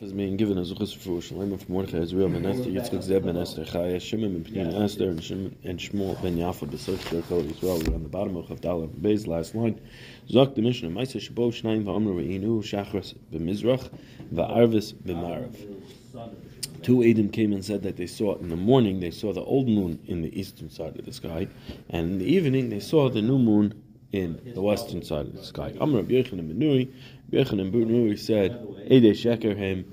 is being given as a chus for Shalem of Mordechai Israel ben Esther Yitzchak Zeb ben Esther Chaya Shimon ben Pnina Esther and Shimon and Shmuel ben Yafa Besok Shir Kol Yisrael we're on the bottom of Chavdala Beis last line. Zok the Mishnah Maisa Shabo Shnayim Va'amru Ve'inu Shachras B'Mizrach Va'arvis B'Marav Two Adam came and said that they saw in the morning they saw the old moon in the eastern side of the sky and in the evening they saw the new moon in the western side of the sky. Amr Yechanan ben Nuri, Yechanan ben Nuri said, Ede Sheker him,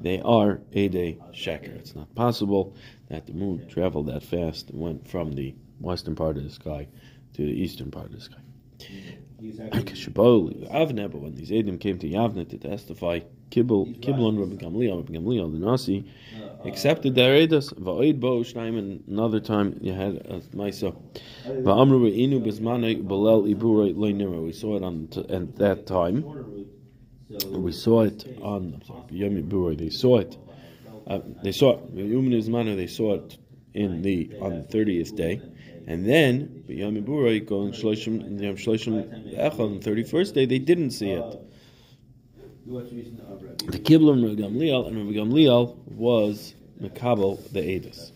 they are Ede Sheker. It's not possible that the moon traveled that fast and went from the western part of the sky to the eastern part of the sky. Avne, but when these Edom came to Yavne to testify, Kibbel, Kibbel Rabbi Gamliel, Rabbi Gamliel, the Nasi, accepted their Edus, Va'id Bo Shnaim, and another time you had a Maisa. Va'amru Inu Bismane Balel Ibura Leinira. We saw it on t- at that time. We saw it on Yom. They saw it. Uh, they saw it. Yumin Ismana, they saw it in the on the thirtieth day. And then Yom Ibura going Shloshim Yom Shloshim on the thirty first day, they didn't see it. The Kiblam Rabbi Gamliel and Rabbi Gamliel was Mekabel the Edis.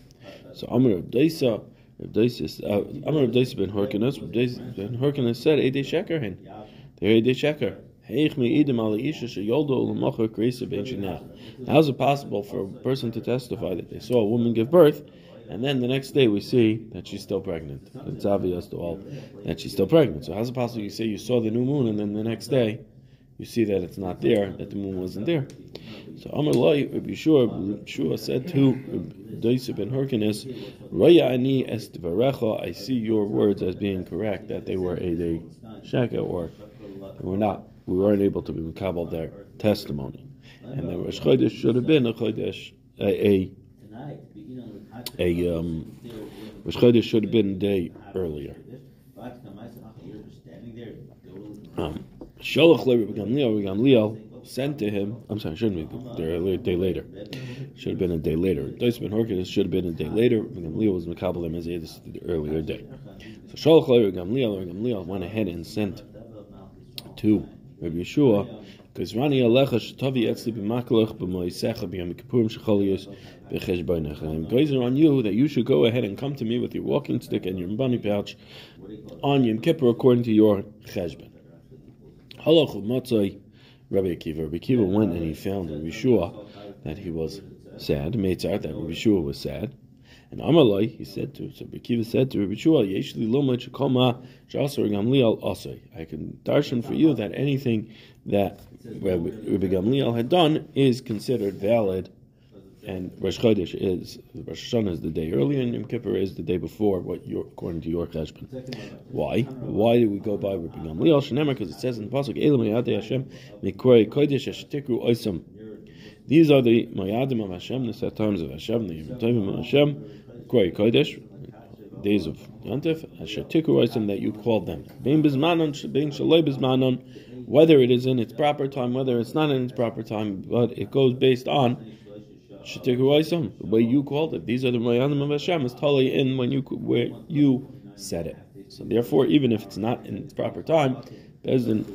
So Amr Rabbi Daisa, uh, Amr Rabbi Daisa ben Daisa ben Horkanus said, Ede Sheker hin. They're Ede Sheker. How is it possible for a person to testify that they saw a woman give birth, and then the next day we see that she's still pregnant? It's obvious to all that she's still pregnant. So how's it possible you say you saw the new moon, and then the next day you see that it's not there, that the moon wasn't there. So Amar Loi, Rabbi Yeshua said to Daisa ben Hyrcanus, Raya ani I see your words as being correct, that they were a day shaka, or they were not. We weren't able to be makabel their testimony. And the Rosh Chodesh should have been a Chodesh, a, a, a um, Rosh Chodesh should have been a day earlier. Um, Sholach Rabbi Gamliel, Gamliel sent to him. I'm sorry, shouldn't be there a day later. Should have been a day later. Dois ben Horkins should have been a day later. Gamliel was Makabal him as the earlier day. So Sholach Rabbi Gamliel, Gamliel went ahead and sent to Rabbi Yeshua. Because Rani Alecha Shtavi Etzli b'makalach b'moisecha b'yom kippurim shecholius b'cheshbonech. And I'm are on you that you should go ahead and come to me with your walking stick and your bunny pouch on Yom Kippur according to your cheshbon. Halach Matzai Rabbi Akiva. Rabbi Akiva went and he found Rabbi Yeshua that he was sad. Meitzar that Rabbi Yeshua was sad. And Amalai, he said to so Rabbi Akiva said to Rabbi Yeshua, Yeshli Loma Chakoma Jasar Gamliel Asai. I can darshan for you that anything that Rabbi Gamliel had done is considered valid and Rosh Chodesh is Rosh Hashanah is the day earlier, and Yom Kippur is the day before. What your, according to your cheshbon? Why? Why do we go by Rabbi Gamliel Shenemar? Because it says in the pasuk Elam Yadei Hashem Mikorei Kodesh Eshtikru Oisam. These are the Mayadim of Hashem, the set times of Hashem, the Yom of Hashem, Mikorei Kodesh, days of Yantif, Eshtikru Oisam that you called them. Bein Bizmanon, Bein Shaloi Bizmanon, whether it is in its proper time, whether it's not in its proper time, but it goes based on the way you called it. These are the Mayanim of Hashem. It's totally in when you where you said it. So therefore, even if it's not in its proper time, Bezdin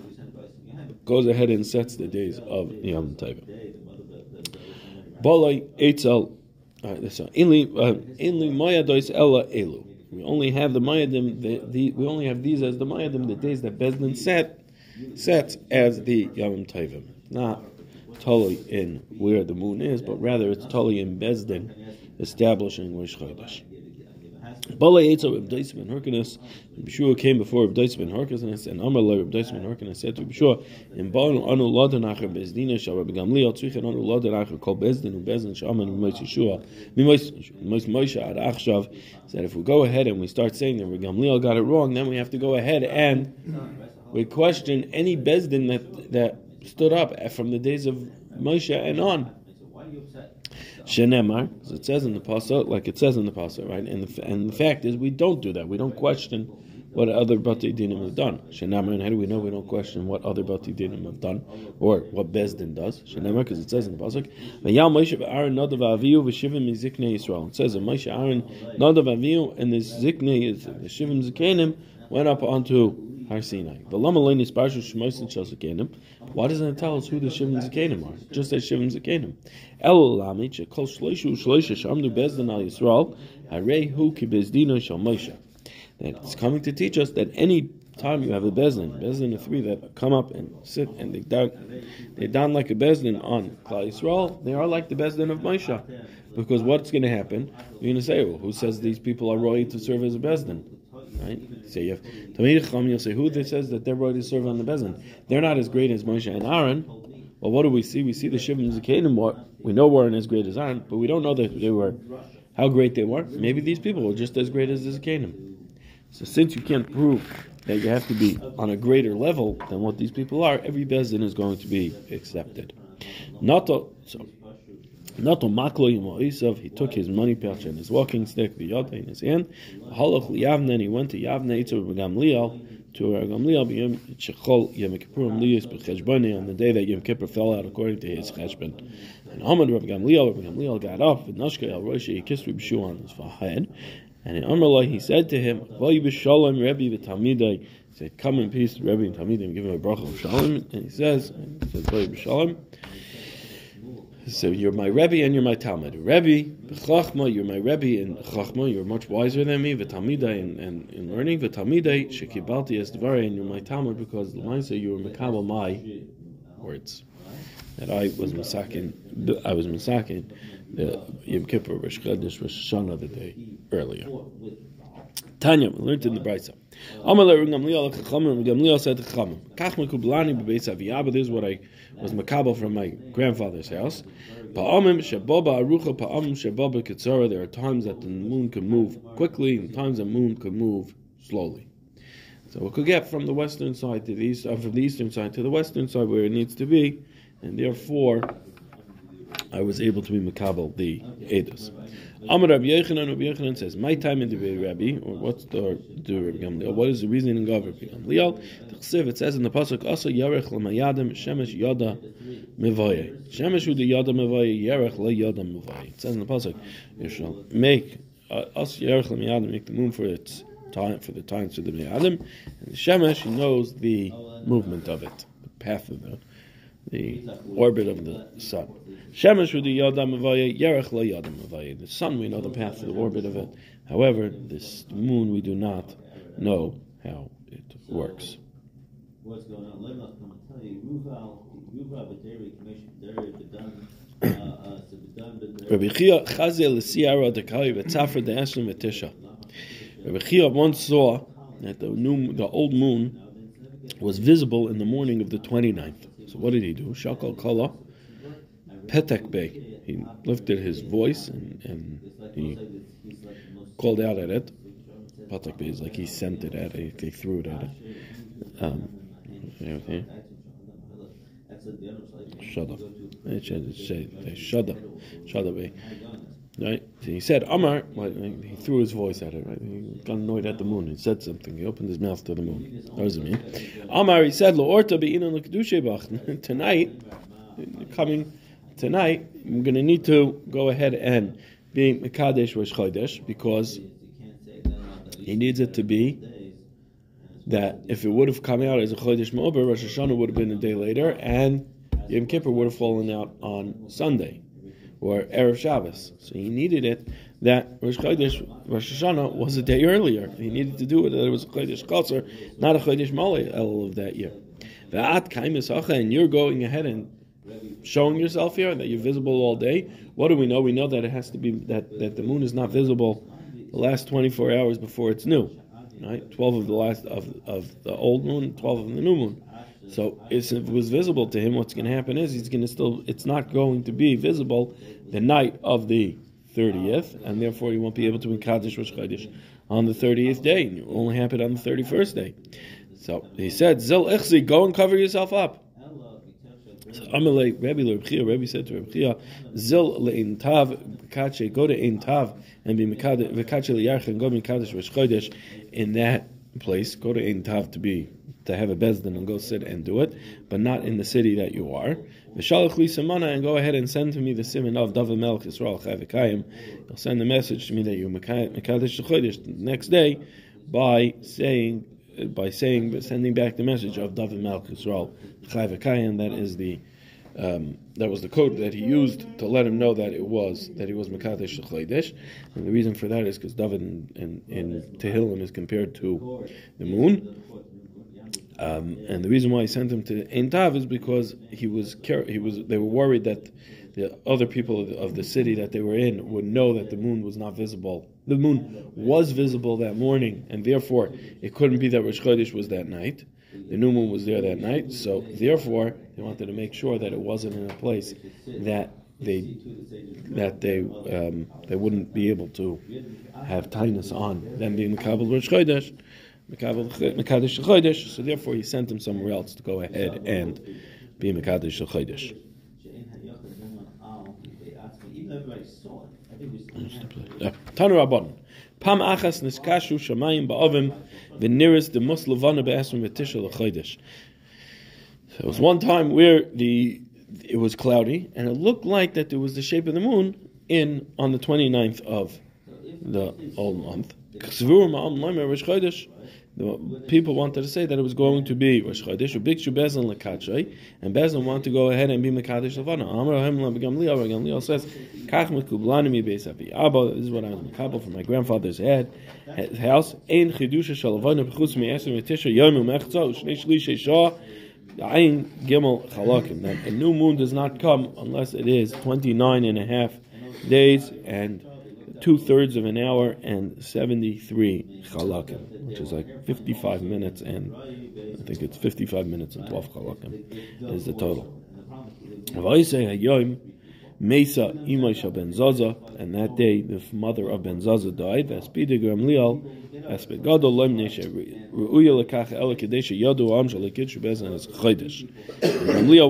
goes ahead and sets the days of Yom Tov. Balai Eitzel. Uh, so inly uh, inly Mayadois Ella Elu. We only have the Mayadim. The, the, we only have these as the Mayadim, the days that Bezdin set sets as the Yom Tovim. Not totally in where the moon is, but rather it's totally in Bezdin, establishing Rosh Chodesh. Bala Yitzhak Reb Dais ben Hyrcanus, Yeshua came before Reb Dais ben Hyrcanus, and Amar Le Reb Dais ben Hyrcanus said to Yeshua, In Banu Anu Ladanacher Bezdina Shal Reb Gamliel Tzrichen Anu Ladanacher Kol Bezdin U Bezdin Shaman Mimois Yeshua Mimois Moshe Ad Achshav said if we go ahead and we start saying that Reb Gamliel got it wrong, then we have to go ahead and we question any Bezdin that that stood up from the days of Moshe and on. Shenemar, as it says in the pasuk, like it says in the pasuk, right? And the, and the fact is, we don't do that. We don't question what other bati dinim have done. Shenemar, and how do we know we don't question what other bati dinim have done or what Bezdin does? Shenemar, because it says in the pasuk, "Vayal Moshe v'Aaron nadav aviyu v'shivim miziknei Yisrael." It says that Moshe, Aaron, nadav aviyu, and the ziknei, the shivim zikanim, went up onto Har Sinai. Why doesn't it tell us who the Shivim Zakenim are? Just as Shivim Zakenim. El lami shekol shloishu shloisha shamdu bezdin al Yisrael harei hu ki bezdino shal Moshe. It's coming to teach us that any time you have a bezdin, bezdin of three that come up and sit and they down, they down like a bezdin on Klal Yisrael. They are like the bezdin of Moshe, because what's going to happen? You're going to say, well, who says these people are roy to serve as a bezdin? Right? So you you'll say who they says that they're roy to serve on the bezin. They're not as great as Moshe and Aaron. Well, what do we see? We see the Shivim Zakanim. We know weren't as great as Aaron, but we don't know that they were how great they were. Maybe these people were just as great as the Zakanim. So since you can't prove that you have to be on a greater level than what these people are, every bezin is going to be accepted. Not so. Not Yisav, he took his money pouch and his walking stick, the yod in his hand. Halach liyavne, and he went to Yavne Itzav Gamliel to Gamliel b'yom shechol Yom Kippurim liyis b'cheshboni on the day that Yom Kippur fell out according to his cheshbon. And Amad Rav Gamliel, Rav Gamliel got up and Nashka El Rosh, he kissed Rabbi Shua on his forehead, and in Amalai, he said to him, Shalom Rebbe v'Talmidai. He said, Come in peace, Rebbe and Talmidai, and give him a bracha of Shalom. And he says, he says, Shalom. So you're my Rebbe and you're my Talmud. Rebbe, b'chachma, you're my Rebbe and chachma, you're much wiser than me, v'talmidai, in, in, in learning, v'talmidai, shekibalti es dvarei, and you're my Talmud, because the line say you were mekabel my words. That I was masakin, I was masakin, the Yom Kippur, Rosh Chodesh, Rosh Hashanah the day earlier. Tanya, we learned in the Brisa. To this is what I was makabel from my grandfather's house. There are times that the moon can move quickly, and times the moon can move slowly. So we could get from the western side to the east, uh, from the eastern side to the western side where it needs to be, and therefore I was able to be makabel the edus. Amar Rabbi Yechanan, Rabbi Yechanan says, "My time in the Rabbi, or what's the the Rabbi Gamliel? What is the reasoning of Rabbi Gamliel? The it says in the pasuk, "Also yarech l'mayadim shemesh yada mevaye. Shemesh hu the yada mevaye, yarech le yada mevaye." It says in the pasuk, "You shall make uh, us yarech l'mayadim, make the moon for its time for the times of the meyadim, and the shemesh he knows the movement of it, the path of the the orbit of the sun." Shemesh with the Yadam Avaya, Yerech la Yadam Avaya. The sun, we know the path to the orbit of it. However, this moon, we do not know how it works. What's going on? Let me tell you, Rabbi Chia Chazel Sierra the Kali V'Tzafra the Esrim V'Tisha. Rabbi Chia once saw that the new, the old moon was visible in the morning of the 29th. So what did he do? Shakal Kala Petek Bey. He lifted his voice and, and he called out at it. Petek Bey is like he sent it at it, he threw it at it. Um, okay. Shada. Shada. Shada Bey. Right? He said, Amar, he threw his voice at it, right? He got annoyed at the moon. He said something. He opened his mouth to the moon. What does it mean? Amar, he said, Tonight, coming tonight, I'm going to need to go ahead and be Mekadesh Rosh Chodesh because he needs it to be that if it would have come out as a Chodesh Ma'ober, Rosh Hashanah would have been a day later, and Yom Kippur would have fallen out on Sunday or Erev Shabbos. So he needed it that Rosh Chodesh, Rosh Hashanah was a day earlier. He needed to do it that it was a Chodesh Kosser, not a Chodesh Malay of that year. And you're going ahead and showing yourself here, that you're visible all day. What do we know? We know that it has to be that, that the moon is not visible the last 24 hours before it's new. Right? 12 of the last of, of the old moon, 12 of the new moon. So if it was visible to him, what's going to happen is he's going to still, it's not going to be visible the night of the 30th, and therefore he won't be able to Kaddish Rosh Chodesh on the 30th day. It will only happen on the 31st day. So he said, Zil Ichzi, go and cover yourself up. So Amalei Rabbi Rebbe Rabbi said to Rabbi Chia, Zil le'in tav kache, go to ein tav and be mekadesh and go mekadesh Rosh Chodesh in that place. Go to ein tav to be to have a bezdin and go sit and do it, but not in the city that you are. V'shalach li samana and go ahead and send to me the simon of David Melch Yisrael Chavikayim. You'll send a message to me that you mekadesh the next day by saying by saying sending back the message of David Melch Yisrael Chayv That is the um, that was the code that he used to let him know that it was that he was Mekadesh Chodesh, and the reason for that is because David in, in, in Tehillim is compared to the moon, um, and the reason why he sent him to Ein Tav is because he was he was they were worried that the other people of the, of the, city that they were in would know that the moon was not visible. The moon was visible that morning, and therefore it couldn't be that Rosh Chodesh was that night. The new moon was there that night, so therefore they wanted to make sure that it wasn't in a place that they that they um, they wouldn't be able to have tightness on them being the Kabbalah Rosh Chodesh, Mekadesh Chodesh. So therefore he sent him somewhere else to go ahead and be Mekadesh Chodesh. Tanu Rabban. Pam achas niskashu shamayim ba'ovim v'niris be'esrim v'tisha l'chodesh. There was one time where the it was cloudy and it looked like that there was the shape of the moon in on the 29th of the old month the people wanted to say that it was going to be Rosh Chodesh, Ubikshu Bezin Lekachay, and Bezin wanted to go ahead and be Mekadesh Levana. Amar Ahem Gamliel, Gamliel says, Kach Mekublani Mi Beis Avi Abba, this is what I was Mekabel from my grandfather's head, house, Ein Chidusha Shalavana Bechutz Mi Eser Metisha Yom Umechza, Ushnei Shlishay Shah, Ayin Gimel Chalakim. That a new moon does not come unless it is 29 and a half days and two thirds of an hour and 73 chalakim, which is like 55 minutes and I think it's 55 minutes and 12 chalakim is the total. Mesa Imaisha ben Zaza, and that day the mother of ben Zaza died. Vespida Gamliel, Espegado Lemnesha, Ruuya Lakach Ela Kadesha Yadu Amsha Shubezan as Chodesh.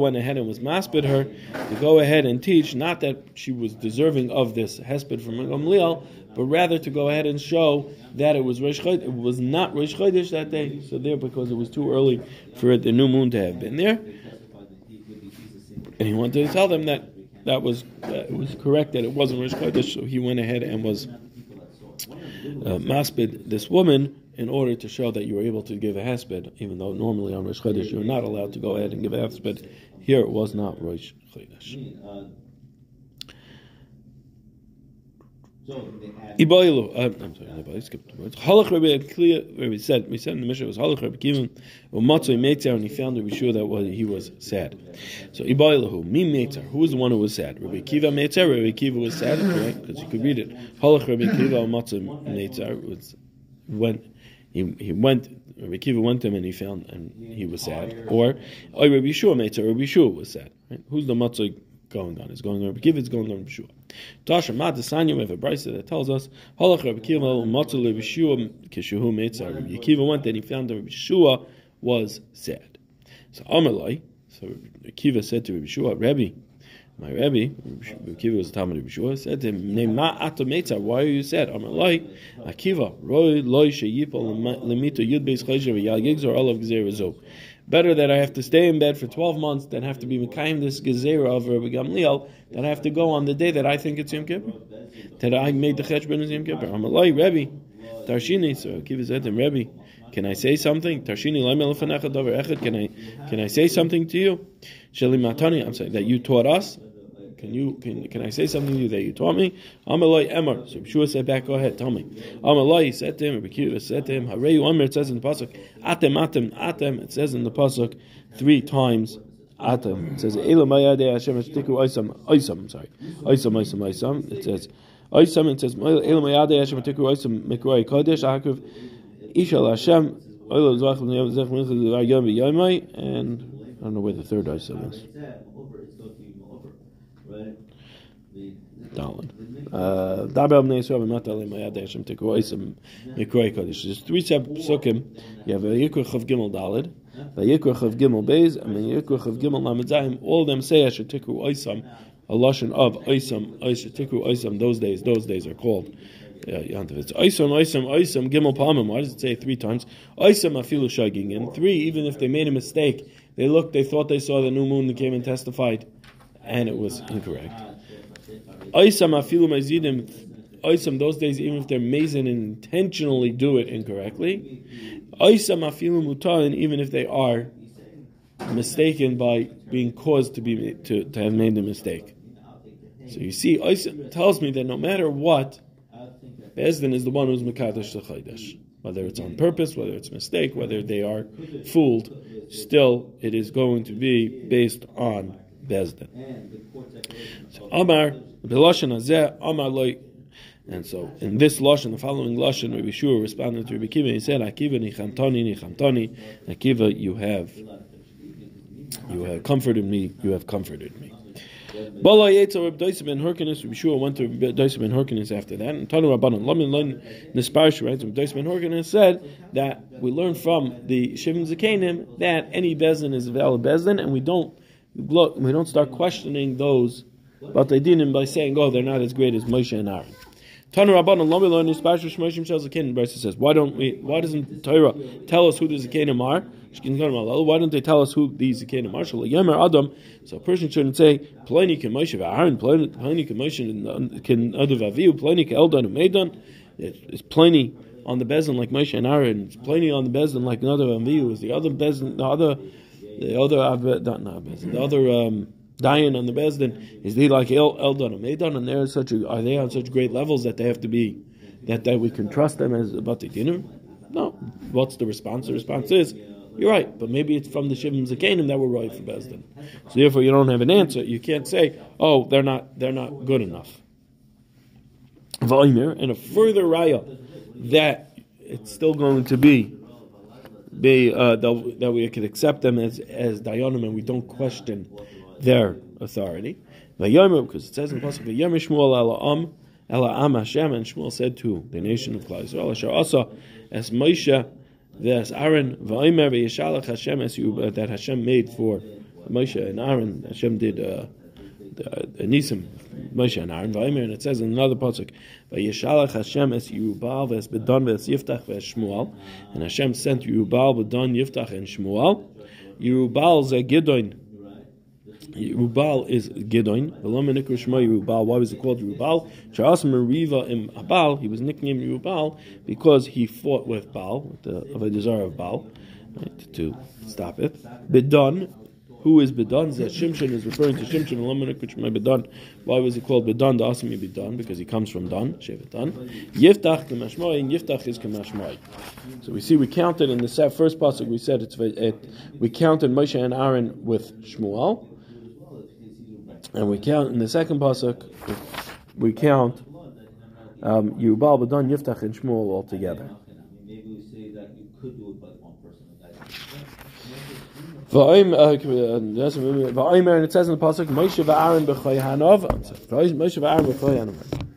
Went ahead and was maspid her to go ahead and teach, not that she was deserving of this hesped from Gamliel, but rather to go ahead and show that it was Rosh Chodesh, it was not Rosh Chodesh that day. So there, because it was too early for the new moon to have been there, and he wanted to tell them that that was that was correct that it wasn't Rosh Chodesh, so he went ahead and was uh, maspid this woman in order to show that you were able to give a hesped, even though normally on Rosh Chodesh you're not allowed to go ahead and give a hesped. Here it was not Rosh Chodesh. Iboilu, uh, I'm sorry, I skipped the words. Halach Rabbi clear where we said we said in the Mishnah was Halach Rabbi Kivim Umatzoi Meitzar and he found to be sure that was, he was sad. So Iboilu, me Meitzar, who was the one who was sad? Rabbi Kiva Meitzar, Rabbi Kiva was sad, correct? Because you could read it. Halach Rabbi Kiva Umatzoi Meitzar was when he, he went Rabbi Kiva went to him and he found and he was sad. Or Rabbi Yeshua Meitzar, Rabbi Yeshua was sad. Right? Who's the Matzoi going on? Is going on Rabbi Kiva, it's going on Rabbi Yeshua. Tasha Mat Desanya, we have a brisa that tells us Halach Rabbi Kiva Matzah Rabbi Yeshua Kishuhu Meitzah. Rabbi Kiva went and he found that Rabbi Yeshua was sad. So Amalai, so Rabbi Kiva said to Rabbi Yeshua, Rabbi, my Rabbi, Rabbi Kiva was a Talmud Rabbi Yeshua, said to him, Nema Ato Meitzah, why are you sad? Amalai, Akiva, Roy Loi Sheyipol Lemito Yud Beis Chayshah V'Yal Yigzor Olav Gzer Rezov. Better that I have to stay in bed for 12 months than have to be Mekayim this Gezerah of Rabbi Gamliel that I have to go on the day that I think it's Yom Kippur. That I made the Cheshbon as Yom Kippur. I'm a lie, Rebbe. Tarshini, so said to him, Rebbe, can I say something? Tarshini Can I can I say something to you? Sheli Matani, I'm saying that you taught us. Can you can can I say something to you that you taught me? Amalai Emor. So Shua said back, go ahead, tell me. Amalai he said to him, Rabbi said to him, Hareyu Amr, it says in the Pasuk, Atem Atem Atem, it says in the Pasuk three times. Atem. It says Elamayade Hashem Tiku Oisam Oisam, sorry. Oisam Oisam Oisam. It says Oisam, it says Elamayade Hashem Tiku Oisam Mikroi Kodesh Akav Ishal Hashem and I don't know where the third Oisam is. There's uh, three psukim. You have a Yikra Chav Gimel Dalid, a Yikra of Gimel Beis, and a Yikra Chav Gimel Lamed All of them say Asher Tikru Oisam, a lashon of Oisam, Asher Tikru Oisam. Those days, those days are called. Uh, yeah, It's Oisam, Oisam, Oisam, Gimel Palmim. Why does it say three times? Oisam afilu shaging. And three, even if they made a mistake, they looked, they thought they saw the new moon, they came and testified, and it was incorrect. Oisam afilu mazidim oisam those days, even if they're mazin and intentionally do it incorrectly, oisam afilu mutain, even if they are mistaken by being caused to be to, to have made the mistake. So you see, oisam tells me that no matter what, Bezdin is the one who's mekadosh the chaydash. Whether it's on purpose, whether it's a mistake, whether they are fooled, still it is going to be based on Bezdin. So Amar, Beloshan Azeh, Amar Loi. And so in this Lashon, the following Lashon, Rabbi Shua responded to Rabbi Kiva, he said, Akiva nichantoni nichantoni, Akiva, you have, you have comforted me, you have comforted me. Bala Yetza Reb Doisa ben Hyrcanus, Reb Shua went to Reb Doisa ben Hyrcanus after that, and Tanu Rabbanan, Lamin Lun Nisparshu, right? Reb Doisa ben Hyrcanus said that we learn from the Shivim Zakanim that any Bezdin is a valid Bezdin, and we don't look, we don't start questioning those, but they didn't by saying, oh, they're not as great as Moshe and Aaron. Tanu Rabbanan, Lamin Lun Nisparshu Shmoshim Shel Zakanim, Brisa says, why don't we, why doesn't Torah tell us who the Zakanim are? Why don't they tell us who these Zakanim are? Yemer Adam. So a person shouldn't say Pliny can Moshe Aaron, Pliny can Moshe can Adav Aviu, Pliny can Eldon Umeidon. It's Pliny on the bezin like Moshe and Aaron. It's Pliny on the bezin like Nadav Aviu. Is the other bezin the other the other not not bezin the other um, Dayan on the Bezdin, is they like El Eldon Umeidon, and they're such a, are they on such great levels that they have to be that, that we can trust them as about the dinner? No. What's the response? The response is you're right, but maybe it's from the Shivim Zakanim that were right for Bezdin. So therefore, you don't have an answer. You can't say, "Oh, they're not they're not good enough." Vaimir and a further raya that it's still going to be be uh, that we could accept them as as dayanim and we don't question their authority. Because it says in the pasuk Vayomer Shmuel ala am ala am and Shmuel said to the nation of Klal Yisrael Asher also as Moshe there's Aaron v'Omer v'Yishalach Hashem as you that Hashem made for Moshe and Aaron. Hashem did uh, Uh, Nisim Moshe and Aaron v'Omer, and it says in another pasuk v'Yishalach Hashem es Yerubal v'es Bedon v'es Yiftach v'es Shmuel, and Hashem sent Yerubal Bedon Yiftach and Shmuel. Yerubal ze Gidon Rubal is Gidon. Rubal. Why was he called Rubal? Charles Meriva im Abal. He was nicknamed Rubal because he fought with Baal, with the of a desire of Baal, right, to stop it. Bedon, who is Bedon? That Shimshon is referring to Shimshon. Almanek, which may be Bedon. Why was he called Bedon? The Asami Bedon because he comes from Don, Shevet Don. Yiftach Kemashmoi, and Yiftach is Kemashmoi. So we see we counted in the first pasuk. We said it's it, we counted Moshe and Aaron with Shmuel. And we count in the second pasuk, we count um, Yubal, Yiftach, and Shmuel all together. Va'omer, uh, and it says in the pasuk, Moshe va'Aaron b'choyanov. Moshe va'Aaron b'choyanov.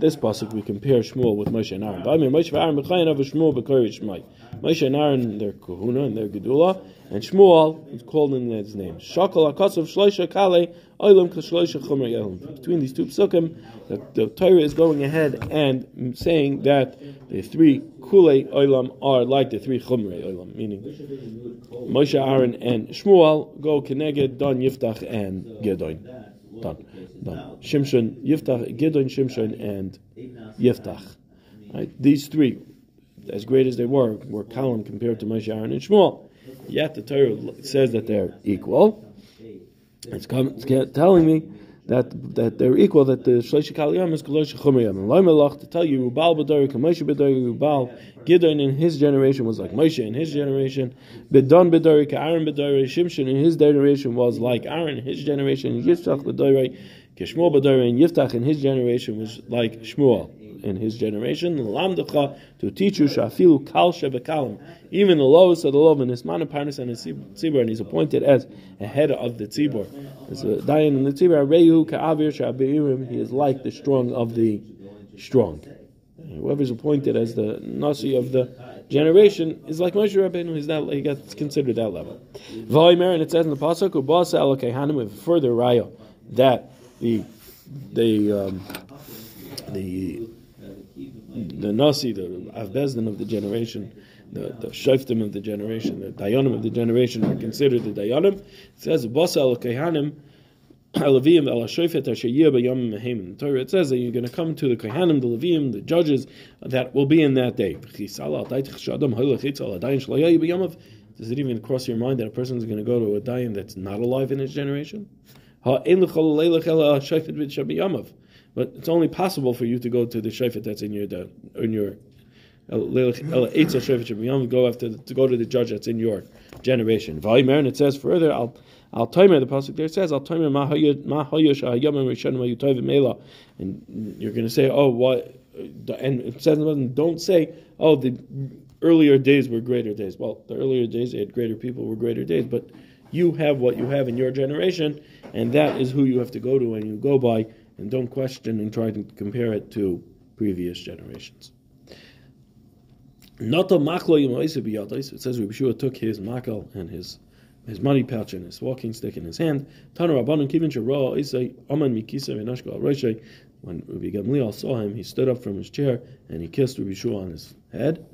This pasuk we compare Shmuel with Moshe and Aaron. Va'omer, Moshe va'Aaron b'choyanov, Shmuel b'koyri Shmai. Moshe and Aaron, they're Kahuna and they're Gedula, and Shmuel is called in his name. Shakal Akasav Shloisha Kale Chomer. Between these two psukim, the, the Torah is going ahead and saying that the three Kule Oilam are like the three Chomer Oilam, meaning Moshe, Aaron, and Shmuel go Keneged, Don, Yiftach, and Gedon. Don, Don. Shimshon, Yiftach, Gedon, Shimshon, and Yiftach. Right? These three as great as they were, were Kalim compared to Moshe, Aaron, and Shmuel. Yet the Torah says that they're equal. It's, come, it's telling me that that they're equal. That the Shlosh Kaliyam is Kolosh Chomer And Loimelach to tell you Rubal B'Dori Moshe B'Dori Rubal Gidon in his generation was like Moshe in his generation. Bedon B'Dori Aaron B'Dori Shimshon in his generation was like Aaron in his generation. Yiftach B'Dori Kishmuel B'Dori and Yiftach in his generation was like Shmuel in his generation, to teach you shafilu kal shebekalim, even the lowest of the low in his manaparnis and his tzibur, and he's appointed as a head of the tzibur. As a dayan in the tzibur, reyu ka'avir shabirim, he is like the strong of the strong. Whoever is appointed as the nasi of the generation is like Moshe Rabbeinu. He's that he gets considered that level. Vaymer, and it says in the pasuk, "Ubasa alakehanim," with further raya that the the um, the the Nasi, the Avbezdin of the generation, the, the Shoftim of the generation, the Dayanim of the generation are considered the Dayanim. It says, Basa al Kehanim, The Torah it says that you're going to come to the Kohanim, the Levim, the judges that will be in that day. Does it even cross your mind that a person is going to go to a dayan that's not alive in his generation? But it's only possible for you to go to the shofet that's in your in your go after to go to the judge that's in your generation. And it says further, I'll I'll timer the pasuk there says I'll timer and you're going to say oh what and it says don't say oh the earlier days were greater days. Well, the earlier days they had greater people were greater days, but you have what you have in your generation, and that is who you have to go to and you go by, and don't question and try to compare it to previous generations. It says Rabbi Shua took his makal and his his money pouch and his walking stick in his hand. When Rabbi Gamliel saw him, he stood up from his chair and he kissed Rabbi Shua on his head.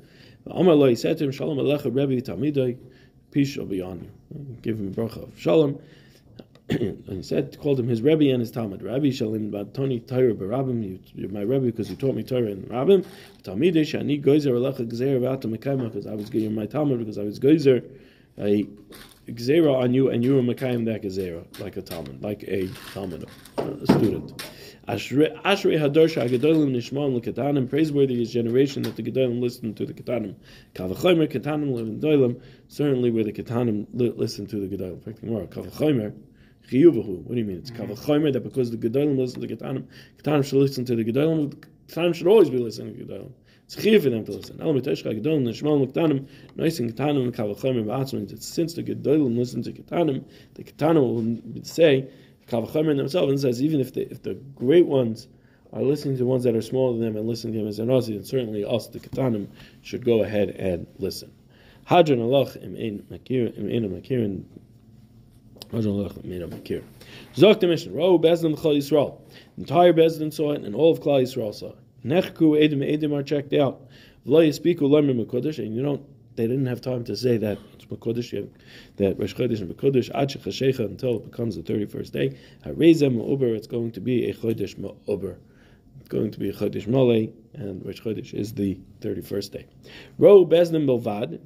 He said to him, Shalom Alecha Rebbe Talmidai, peace shall be on you. Give him bracha of Shalom. and he said, called him his Rebbe and his Talmud. Rabbi Shalim Batoni Torah Barabim, you're my Rebbe because you taught me Torah in Rabbim. Talmidai Shani Goizer Alecha Gzeir Vata Mekayma, because I was you're my Talmud because I was Goizer a Gzeira on you and you were Mekayim that Gzeira, like a Talmud, like a Talmud, a student. Ashrei Hadorsha Gedolim Nishmon LeKetanim. Praiseworthy is generation that the Gedolim listen to the Ketanim. Kavachomer Ketanim Levendolim. Certainly, where the Ketanim listen to the Gedolim. In fact, more Kavachomer. Chiyuvahu. What do you mean? It's mm-hmm. Kavachomer that because the Gedolim listen to the Ketanim, Ketanim should listen to the Gedolim. Ketanim should always be listening to the Gedolim. It's chiyuv for them to listen. Al miteshcha gedolim nishmal muktanim noisin ketanim kavachomer ba'atzmin. Since the gedolim listen to ketanim, the ketanim will say Kavachomer themselves and says even if the if the great ones are listening to ones that are smaller than them and listening to them as an Aussie, then certainly us, the Katanim, should go ahead and listen. Hadran alach im ein makirin. Hadran alach im ein makir. Zok the Mishnah. Ro bezdin l'chol Yisrael. Entire bezdin saw it, and all of Klal Yisrael saw it. Nechku edim edim are checked out. V'lo yispiku lemrim and you don't they didn't have time to say that it's that Rosh Chodesh and Makodesh, Ad Shechashecha, until it becomes the 31st day. Harezem Ma'uber, it's going to be a Chodesh Ma'uber. It's going to be a Chodesh Mole, and Rosh Chodesh is the 31st day. Ro Bezdin Belvad,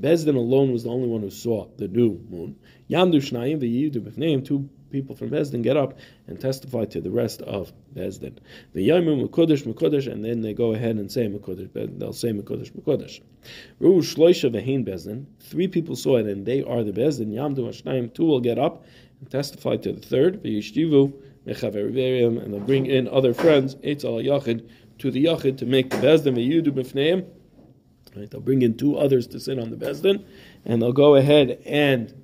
Bezdin alone was the only one who saw the new moon. Yamdu Shnayim, the Yidu B'fneim, two people from Bezdin get up and testify to the rest of Bezdin. The Yamu Makodesh Makodesh, and then they go ahead and say Makodesh. They'll say Makodesh Makodesh. Ru Shloisha Vehin Bezdin. Three people saw it, and they are the Bezdin. Yamdu Hashnayim. Two will get up and testify to the third. V'yishtivu Mechaver and they'll bring in other friends. Eitz al Yachid to the Yachid to make the Bezdin V'yidu B'fneim. Right, they'll bring in two others to sit on the Bezdin, and they'll go ahead and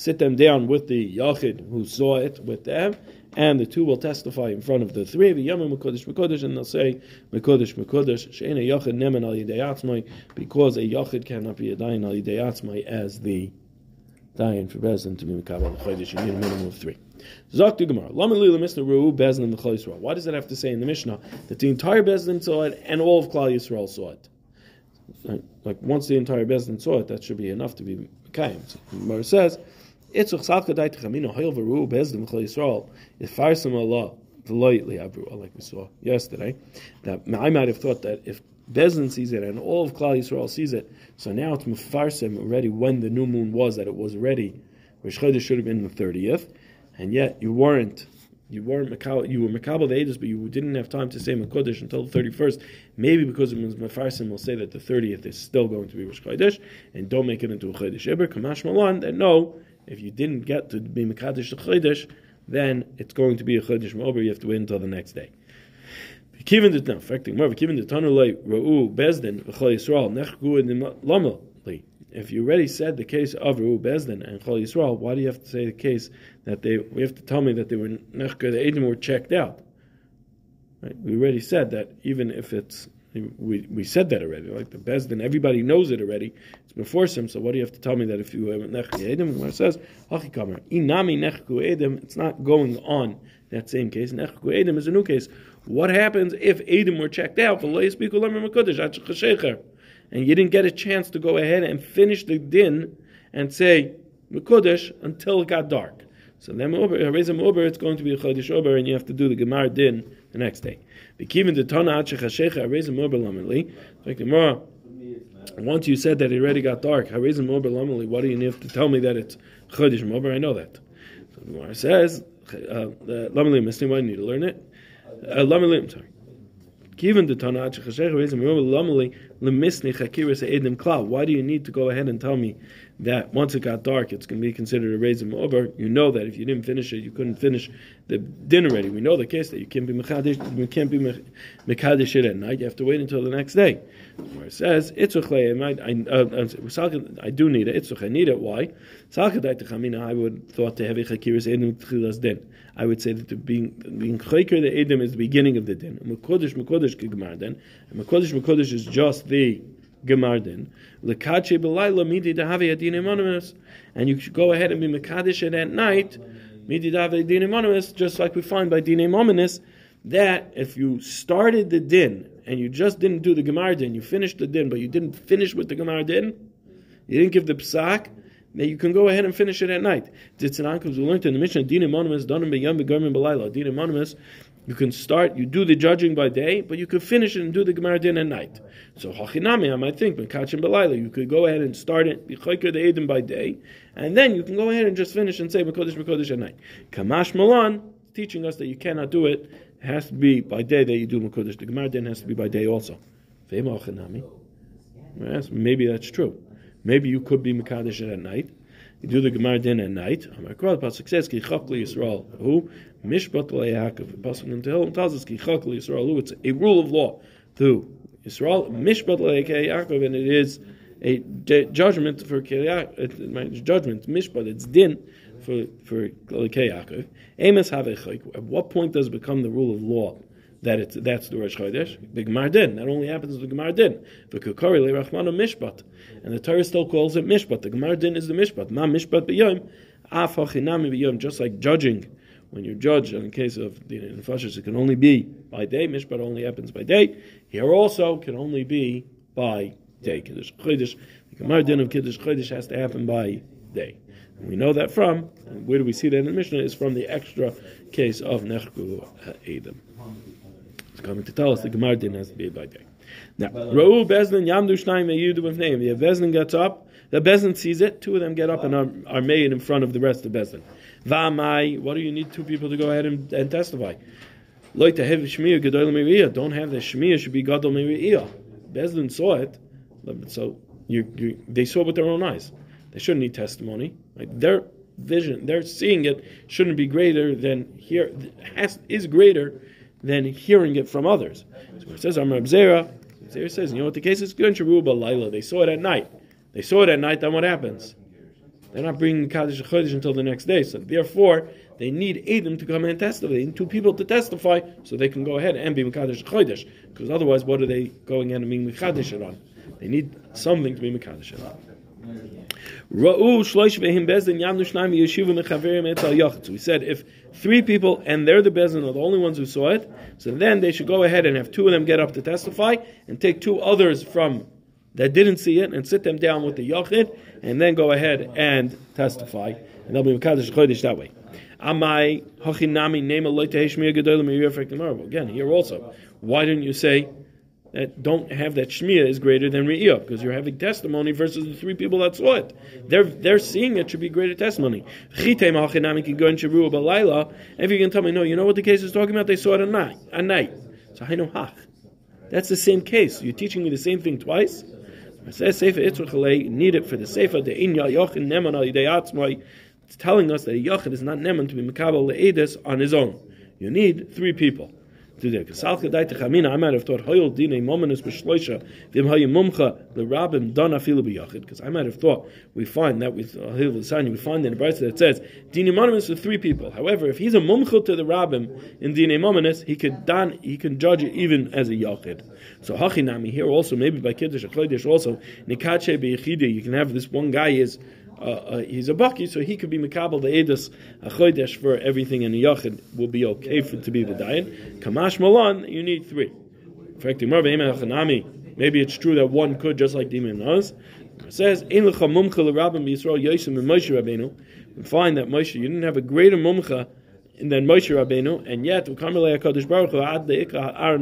sit them down with the Yachid who saw it with them, and the two will testify in front of the three of Yamim Mekodesh Mekodesh, and they'll say Mekodesh Mekodesh Sheina Yachid Nemen Al Yidei because a Yachid cannot be a Dayan Al Yidei as the Dayan for Bezin to be Mekabel Chodesh. You need a minimum of three. Zok to Gemara. Mr. Ru Bezin and the Klal Yisrael. Why does it have to say in the Mishnah that the entire Bezin saw it and all of Klal Yisrael saw it? Like once the entire Bezin saw it, that should be enough to be Mekayim. So, Gemara says Itzuk Sadka Dai Techamino Hoil Veru Bezdim Chol Yisrael Ifarsim Allah Delightly Abru like we saw yesterday. That I might have thought that if Bezin sees it and all of Klal Yisrael sees it, so now it's Mefarsim already when the new moon was that it was ready. Rosh Chodesh should have been the thirtieth, and yet you weren't. You weren't you were Makabal the Edis, but you didn't have time to say Makodesh until the 31st. Maybe because it was Mefarsim will say that the 30th is still going to be Rosh Chodesh, and don't make it into a Chodesh Eber. Kamash Malan, that no, if you didn't get to be Mekadosh the Chodesh, then it's going to be a Chodesh Mober. You have to wait until the next day. More. Bezdin Yisrael Nechgu. If you already said the case of Ra'u Bezdin and Chol Yisrael, why do you have to say the case that they? We have to tell me that they were Nechgu the Edom were checked out. Right? We already said that even if it's we, we said that already. Like the Bezdin, everybody knows it already. It's before him. So what do you have to tell me that if you have nechku edim? Where it says hachikamer inami nechku edim, it's not going on that same case. Nechku edim is a new case. What happens if edim were checked out? And you didn't get a chance to go ahead and finish the din and say mekudesh until it got dark. So then Harezim Ober, it's going to be a Chodesh Ober, and you have to do the Gemar Din the next day. Bekivin the Tana Achachashecha Harezim Ober Lameli. Like the Gemara, once you said that it already got dark, Harezim Ober Lameli, what do you need to tell me that it's Chodesh Ober? I know that. So the Gemara says, Lameli Misni, why do you need to learn it? Uh, I'm sorry. Given the. Why do you need to go ahead and tell me that once it got dark, it's going to be considered a raisin over. You know that if you didn't finish it, you couldn't finish the dinner ready. We know the case that you can't be mechadish, you can't be mechadish it at night. You have to wait until the next day. Where it says itzuchle, I, uh, I do need it. Itzuch, I need it. Why? I would thought to have a chakiris edim tchilas din. I would say that being being the edim is the beginning of the din. Mekodesh mekodesh kigmar din, mekodesh mekodesh is just the Gemardin. Lekache belayla midi dahavi adin. And you should go ahead and be Mekadesh at night, midi dahavi adin just like we find by dine anonymous, that if you started the din and you just didn't do the Gemar din, you finished the din, but you didn't finish with the Gemar din, you didn't give the psak, then you can go ahead and finish it at night. Ditzanan, because we learned in the Mishnah, din anonymous, donim beyam begarmin belayla. Din anonymous you can start, you do the judging by day, but you could finish it and do the Gemar din at night. So Hachinami, I might think, Mekachim Belayla, you could go ahead and start it, B'chayker the Edim by day, and then you can go ahead and just finish and say Mekodesh Mekodesh at night. Kamash Malan, teaching us that you cannot do it, it has to be by day that you do Mekodesh. The Gemar din has to be by day also. Maybe that's true. Maybe you could be Mekadesh at night. You do the Gemar din at night. Amakral pasuk says ki chakli Yisrael who mishpat leYaakov. Pasuk in Tehillim tells us ki chakli Yisrael who it's a rule of law to Yisrael mishpat leYaakov and it is a judgment for Yaakov. Judgment mishpat it's din for for Yaakov. Amos have a At what point does it become the rule of law? That it's that's the Rosh Chodesh. The Gemar Din. That only happens with the Gemar Din. The Kukari Rachmana Mishpat. And the Torah still calls it Mishpat. The Gemar Din is the Mishpat. Ma Mishpat B'yom. Af B'yom. Just like judging. When you judge in the case of the Nefashis, it can only be by day. Mishpat only happens by day. Here also can only be by day. Kiddush Chodesh. The Gemar Din of Kiddush Chodesh has to happen by day. We know that from, where do we see that in the Mishnah, is from the extra case of Nechku Edom coming to tell us the Gemara didn't have to be by day. Now, Ra'u Bezdin Yamdu Shnayim Me'yidu with name. The Bezdin gets up, the Bezdin sees it, two of them get up and are, are made in front of the rest of Bezdin. Va'amai, what do you need two people to go ahead and, and testify? To have Shmiya Gadol Me'riyah, don't have the Shmiya should be Gadol Me'riyah. Bezdin saw it, so you, you, they saw it with their own eyes. They shouldn't need testimony. Their vision, their seeing it shouldn't be greater than here has is greater than hearing it from others. So it says, Amr Zera, Zera says, you know what the case is? They saw it at night. They saw it at night, then what happens? They're not bringing Kiddush Chodesh until the next day. So therefore, they need Adam to come and testify. They need two people to testify so they can go ahead and be Mekadesh Chodesh. Because otherwise, what are they going in and being Mekadesh on? They need something to be Mekadesh on. Yamnu yeshiva. So we said if three people and they're the bezdin are the only ones who saw it, so then they should go ahead and have two of them get up to testify and take two others from that didn't see it and sit them down with the yachid and then go ahead and testify and they'll be mekadosh chodesh that way. Amai hachinami name a loy teheshmir gedolim Again, here also, why didn't you say that don't have that shmiya is greater than re'iyah because you're having testimony versus the three people that saw it. They're they're seeing it should be greater testimony. If you can tell me, no, you know what the case is talking about? They saw it at night. At night. So know hach. That's the same case. You're teaching me the same thing twice. Says sefer need it for the sefer the inya yochin neman al It's telling us that a yochin is not neman to be mekabel leedis on his own. You need three people there. Salka daita chamina, I might have thought hoyel dine mominus b'shloisha v'im mumcha l'rabim dana filu b'yachid. Because I might have thought we find that with Hilul Sani, we find in the Brisa that says dine mominus with three people. However, if he's a mumcha to the rabbim in dine mominus, he could dan he can judge it even as a yachid. So hachinami here also maybe by kiddush or also nikache b'yachide. You can have this one guy is uh, uh, he's a baki, so he could be mekabel the edus a for everything in the yachid will be okay for to be the dayan. Kamash malan, you need three. In fact, maybe it's true that one could, just like demon knows. It says, "Ein lecha mumcha l'rabim b'Yisrael Yosem and Moshe Rabbeinu." We find that Moshe, you didn't have a greater mumcha than Moshe Rabbeinu, and yet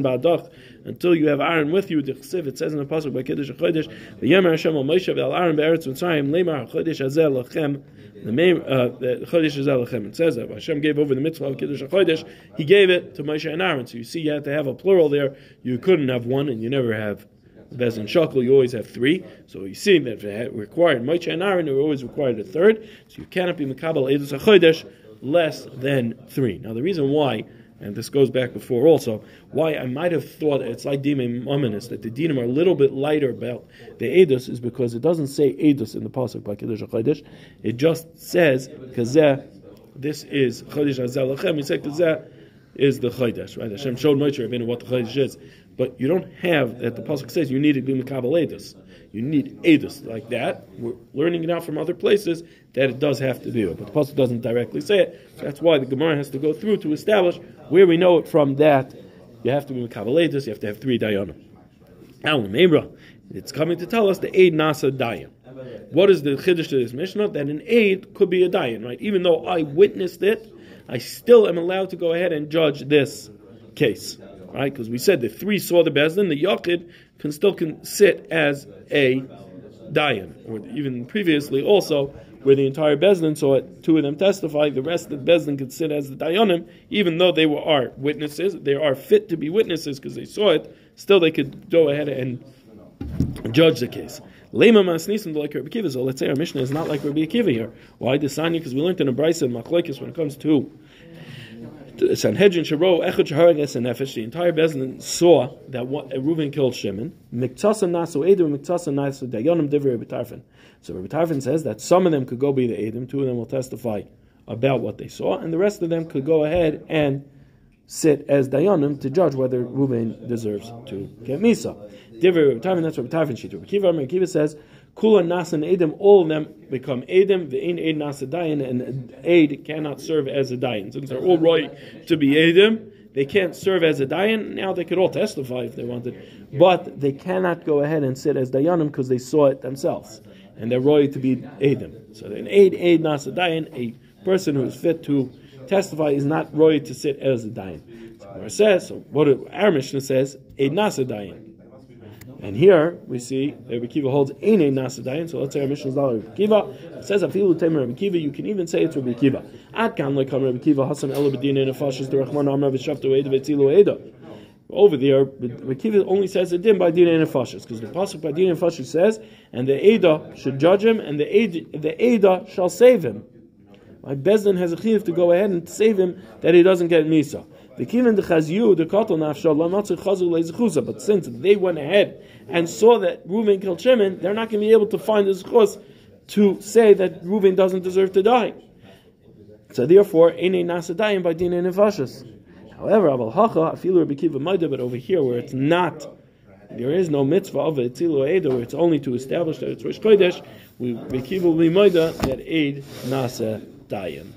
Baruch until you have Aaron with you. It says in the pasuk by Kiddush Chodesh, "V'yemer Hashem al Moshe ve'al Aaron be'eretz Mitzrayim lemar Chodesh hazeh lachem." The uh, Chodesh lachem. It says that Hashem gave over the mitzvah of Kiddush Chodesh. He gave it to Moshe and Aaron. So you see, you had to have a plural there. You couldn't have one, and you never have Bez and Shakel, you always have three. So you see that it required Moshe and Aaron, you always required a third. So you cannot be Makabal Edus HaChodesh less than three. Now the reason why, and this goes back before also, why I might have thought it's like Dimim Mominus, that the Dinim are a little bit lighter about the Edus, is because it doesn't say Edus in the Pasuk by Kiddush HaChodesh. It just says, Kazeh, this is Chodesh Hazeh Lachem. He said Kazeh is the Chodesh, right? Hashem showed Moshe Rabbeinu what the Chodesh is. But you don't have that. The pasuk says you need to be mikabel edus. You need edus like that. We're learning it out from other places that it does have to be, but the pasuk doesn't directly say it. So that's why the Gemara has to go through to establish where we know it from. That you have to be mikabel edus. You have to have three dayanim. Now, Mebra, it's coming to tell us the aid nasa dayan. What is the chiddush to this mishnah? That an aid could be a dayan, right? Even though I witnessed it, I still am allowed to go ahead and judge this case right? Because we said the three saw the beis din, the yachid can still can sit as a dayan, or even previously also where the entire beis din saw it, two of them testify, the rest of the beis din could sit as the dayanim, even though they were are witnesses, they are fit to be witnesses because they saw it. Still, they could go ahead and judge the case. Lema masnisim like Rabbi. So let's say our Mishnah is not like Rabbi Akiva here. Why Desanya? Because we learned in a brisa in Machlekes when it comes to Sanhedrin Sharo Echad Shaharages and Nefesh, the entire Beis Din saw that what, Reuven killed Shimon. Miktasa Nasu Edim, Miktasa Nasu Dayonim Divrei Rebbe So Tarfon says that some of them could go be the Edim, two of them will testify about what they saw, and the rest of them could go ahead and sit as Dayanim to judge whether Reuven deserves to get Misa. Divrei Rebbe Tarfon, that's Rebbe Tarfon Shita. Rebbe Kiva says, Kula Nasan Edim, all of them become Edim, the Ein Eid Nasa Dayan, and Eid cannot serve as a Dayan. Since they're all right to be Edim, they can't serve as a Dayan. Now they could all testify if they wanted, but they cannot go ahead and sit as Dayanim because they saw it themselves. And they're roy to be Edim. So an Eid, Eid Nasa Dayan, a person who is fit to testify is not roy to sit as a Dayan. So says, so what our Mishnah says, Eid Nasa Dayan. And here we see Rabbi Kiva holds Eine Nasadayin. So let's say our mission is not Rabbi Kiva. It says Afilu Temer Rabbi Kiva. You can even say it's Rabbi Kiva. Ad lekam Rabbi Kiva Hasan Ela Bedina V'Tzilu Eda. Over there, Rabbi Kiva only says it din by Dina Nefashis because the pasuk by Dina Nefashis says, and the Eda should judge him, and the Eda, the shall save him. My Beis Din has a chiv to go ahead and save him that he doesn't get Misa. The kivin the chazyu the katal nafsha lamatzu chazu lezechusa. But since they went ahead and saw that Reuven killed Shimon, they're not going to be able to find the zechus to say that Reuven doesn't deserve to die. So therefore, ene nasadayim by dina nefashas. However, abal hacha afilu Rabbi but over here where it's not. There is no mitzvah of it, where it's only to establish that it's Rosh Chodesh. We Kiva will be that aid nasa dayan.